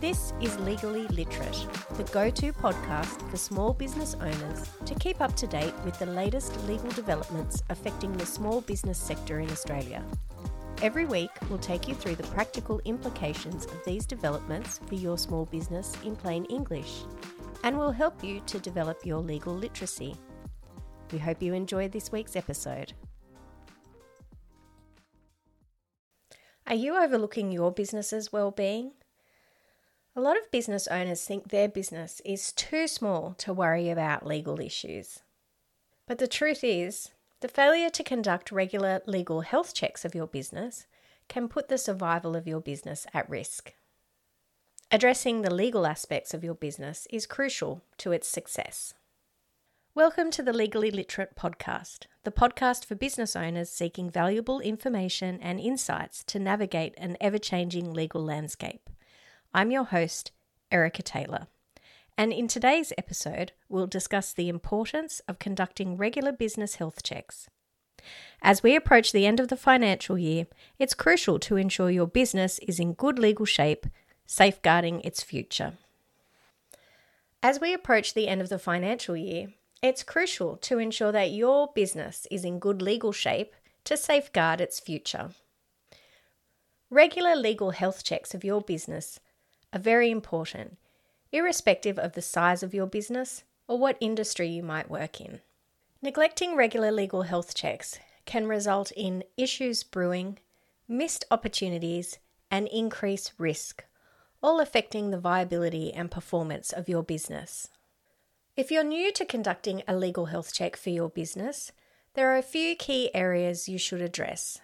This is Legally Literate, the go to podcast for small business owners to keep up to date with the latest legal developments affecting the small business sector in Australia. Every week, we'll take you through the practical implications of these developments for your small business in plain English, and we'll help you to develop your legal literacy. We hope you enjoyed this week's episode. Are you overlooking your business's well-being? A lot of business owners think their business is too small to worry about legal issues. But the truth is, the failure to conduct regular legal health checks of your business can put the survival of your business at risk. Addressing the legal aspects of your business is crucial to its success. Welcome to the Legally Literate podcast, the podcast for business owners seeking valuable information and insights to navigate an ever changing legal landscape. I'm your host, Erica Taylor. And in today's episode, we'll discuss the importance of conducting regular business health checks. As we approach the end of the financial year, it's crucial to ensure your business is in good legal shape, safeguarding its future. As we approach the end of the financial year, it's crucial to ensure that your business is in good legal shape to safeguard its future. Regular legal health checks of your business are very important, irrespective of the size of your business or what industry you might work in. Neglecting regular legal health checks can result in issues brewing, missed opportunities, and increased risk, all affecting the viability and performance of your business. If you're new to conducting a legal health check for your business, there are a few key areas you should address.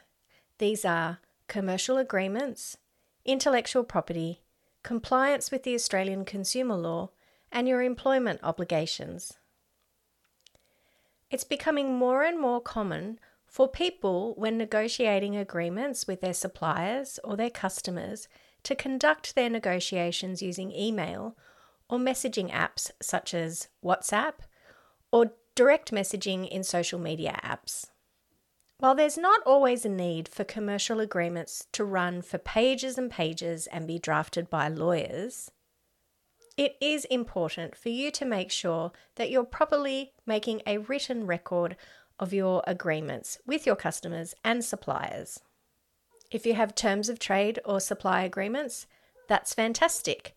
These are commercial agreements, intellectual property, compliance with the Australian consumer law, and your employment obligations. It's becoming more and more common for people, when negotiating agreements with their suppliers or their customers, to conduct their negotiations using email or messaging apps such as WhatsApp or direct messaging in social media apps. While there's not always a need for commercial agreements to run for pages and pages and be drafted by lawyers, it is important for you to make sure that you're properly making a written record of your agreements with your customers and suppliers. If you have terms of trade or supply agreements, that's fantastic.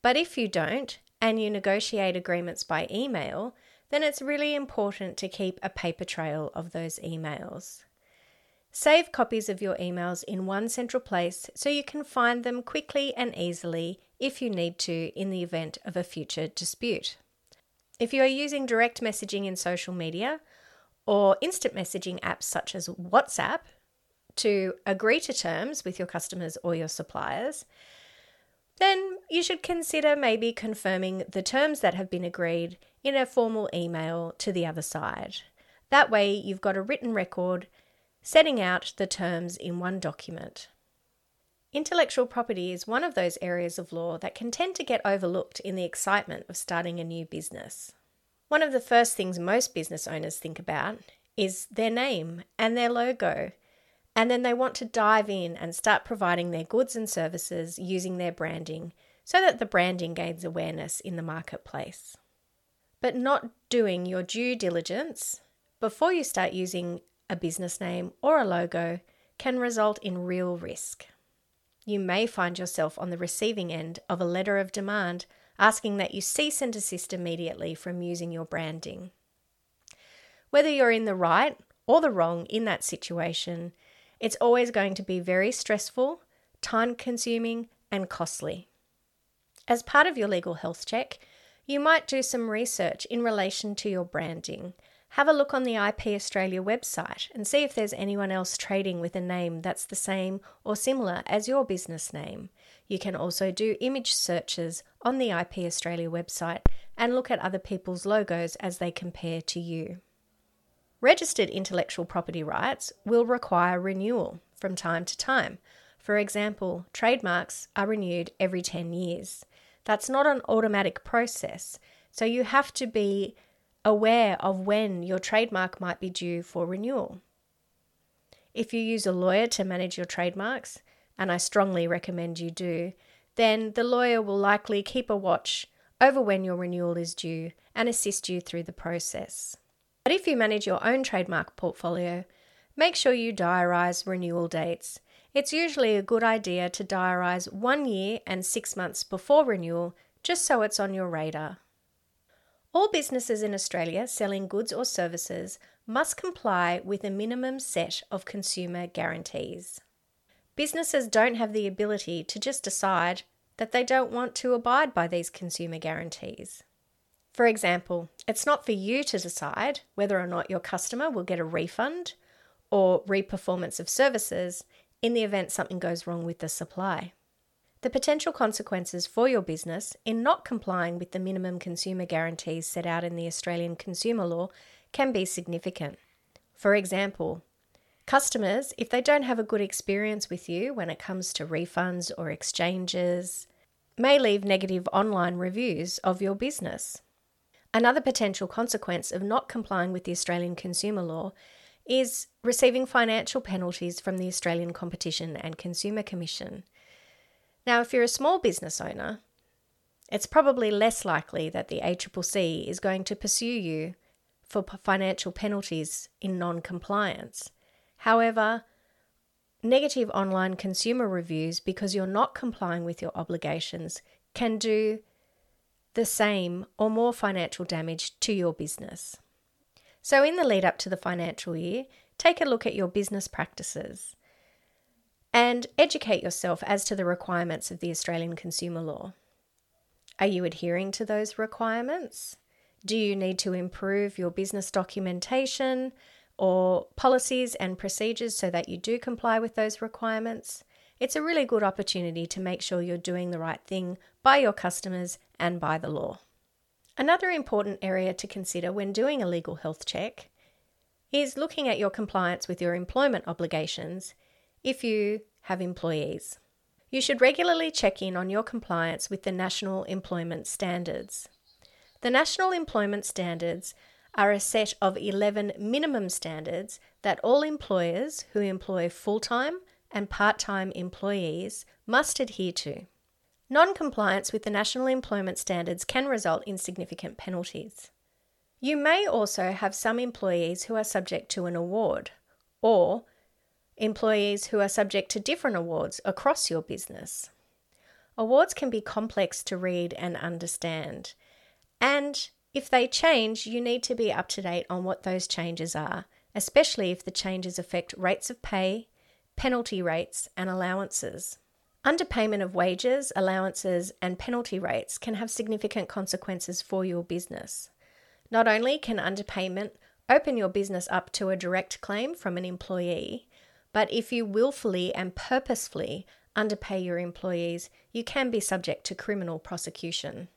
But if you don't and you negotiate agreements by email, then it's really important to keep a paper trail of those emails. Save copies of your emails in one central place so you can find them quickly and easily if you need to in the event of a future dispute. If you are using direct messaging in social media or instant messaging apps such as WhatsApp to agree to terms with your customers or your suppliers, then you should consider maybe confirming the terms that have been agreed in a formal email to the other side. That way, you've got a written record setting out the terms in one document. Intellectual property is one of those areas of law that can tend to get overlooked in the excitement of starting a new business. One of the first things most business owners think about is their name and their logo and then they want to dive in and start providing their goods and services using their branding so that the branding gains awareness in the marketplace. But not doing your due diligence before you start using a business name or a logo can result in real risk. You may find yourself on the receiving end of a letter of demand asking that you cease and desist immediately from using your branding. Whether you're in the right or the wrong in that situation it's always going to be very stressful, time consuming, and costly. As part of your legal health check, you might do some research in relation to your branding. Have a look on the IP Australia website and see if there's anyone else trading with a name that's the same or similar as your business name. You can also do image searches on the IP Australia website and look at other people's logos as they compare to you. Registered intellectual property rights will require renewal from time to time. For example, trademarks are renewed every 10 years. That's not an automatic process, so you have to be aware of when your trademark might be due for renewal. If you use a lawyer to manage your trademarks, and I strongly recommend you do, then the lawyer will likely keep a watch over when your renewal is due and assist you through the process. But if you manage your own trademark portfolio, make sure you diarise renewal dates. It's usually a good idea to diarise one year and six months before renewal just so it's on your radar. All businesses in Australia selling goods or services must comply with a minimum set of consumer guarantees. Businesses don't have the ability to just decide that they don't want to abide by these consumer guarantees. For example, it's not for you to decide whether or not your customer will get a refund or reperformance of services in the event something goes wrong with the supply. The potential consequences for your business in not complying with the minimum consumer guarantees set out in the Australian Consumer Law can be significant. For example, customers, if they don't have a good experience with you when it comes to refunds or exchanges, may leave negative online reviews of your business. Another potential consequence of not complying with the Australian Consumer Law is receiving financial penalties from the Australian Competition and Consumer Commission. Now, if you're a small business owner, it's probably less likely that the ACCC is going to pursue you for financial penalties in non compliance. However, negative online consumer reviews because you're not complying with your obligations can do the same or more financial damage to your business. So, in the lead up to the financial year, take a look at your business practices and educate yourself as to the requirements of the Australian Consumer Law. Are you adhering to those requirements? Do you need to improve your business documentation or policies and procedures so that you do comply with those requirements? It's a really good opportunity to make sure you're doing the right thing by your customers and by the law. Another important area to consider when doing a legal health check is looking at your compliance with your employment obligations if you have employees. You should regularly check in on your compliance with the National Employment Standards. The National Employment Standards are a set of 11 minimum standards that all employers who employ full time and part time employees must adhere to. Non compliance with the National Employment Standards can result in significant penalties. You may also have some employees who are subject to an award, or employees who are subject to different awards across your business. Awards can be complex to read and understand, and if they change, you need to be up to date on what those changes are, especially if the changes affect rates of pay, penalty rates, and allowances. Underpayment of wages, allowances, and penalty rates can have significant consequences for your business. Not only can underpayment open your business up to a direct claim from an employee, but if you willfully and purposefully underpay your employees, you can be subject to criminal prosecution.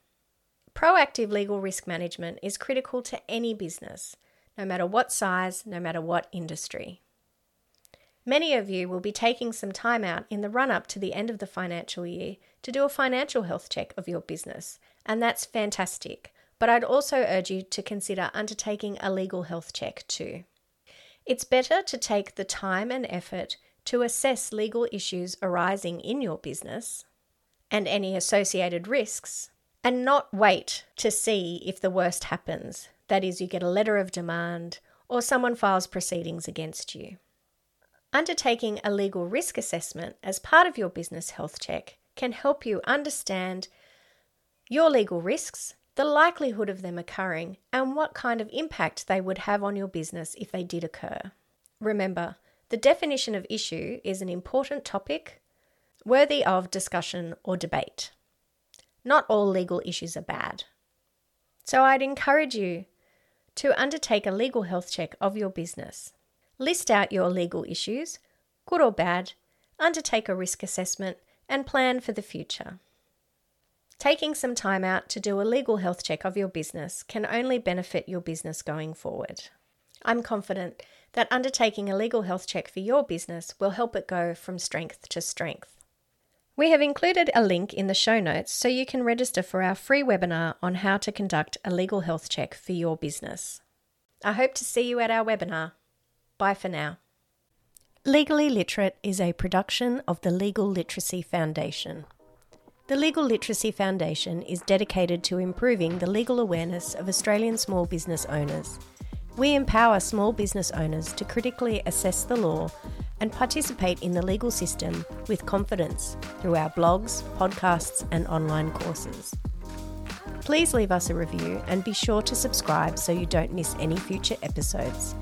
Proactive legal risk management is critical to any business, no matter what size, no matter what industry. Many of you will be taking some time out in the run up to the end of the financial year to do a financial health check of your business, and that's fantastic. But I'd also urge you to consider undertaking a legal health check too. It's better to take the time and effort to assess legal issues arising in your business and any associated risks and not wait to see if the worst happens. That is, you get a letter of demand or someone files proceedings against you. Undertaking a legal risk assessment as part of your business health check can help you understand your legal risks the likelihood of them occurring, and what kind of impact they would have on your business if they did occur. Remember, the definition of issue is an important topic worthy of discussion or debate. Not all legal issues are bad. So I'd encourage you to undertake a legal health check of your business. List out your legal issues, good or bad, undertake a risk assessment, and plan for the future. Taking some time out to do a legal health check of your business can only benefit your business going forward. I'm confident that undertaking a legal health check for your business will help it go from strength to strength. We have included a link in the show notes so you can register for our free webinar on how to conduct a legal health check for your business. I hope to see you at our webinar. Bye for now. Legally Literate is a production of the Legal Literacy Foundation. The Legal Literacy Foundation is dedicated to improving the legal awareness of Australian small business owners. We empower small business owners to critically assess the law and participate in the legal system with confidence through our blogs, podcasts, and online courses. Please leave us a review and be sure to subscribe so you don't miss any future episodes.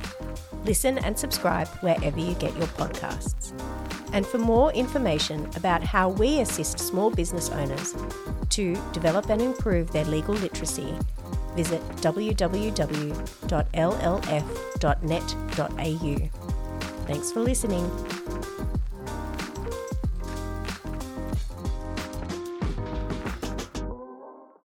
Listen and subscribe wherever you get your podcasts. And for more information about how we assist small business owners to develop and improve their legal literacy, visit www.llf.net.au. Thanks for listening.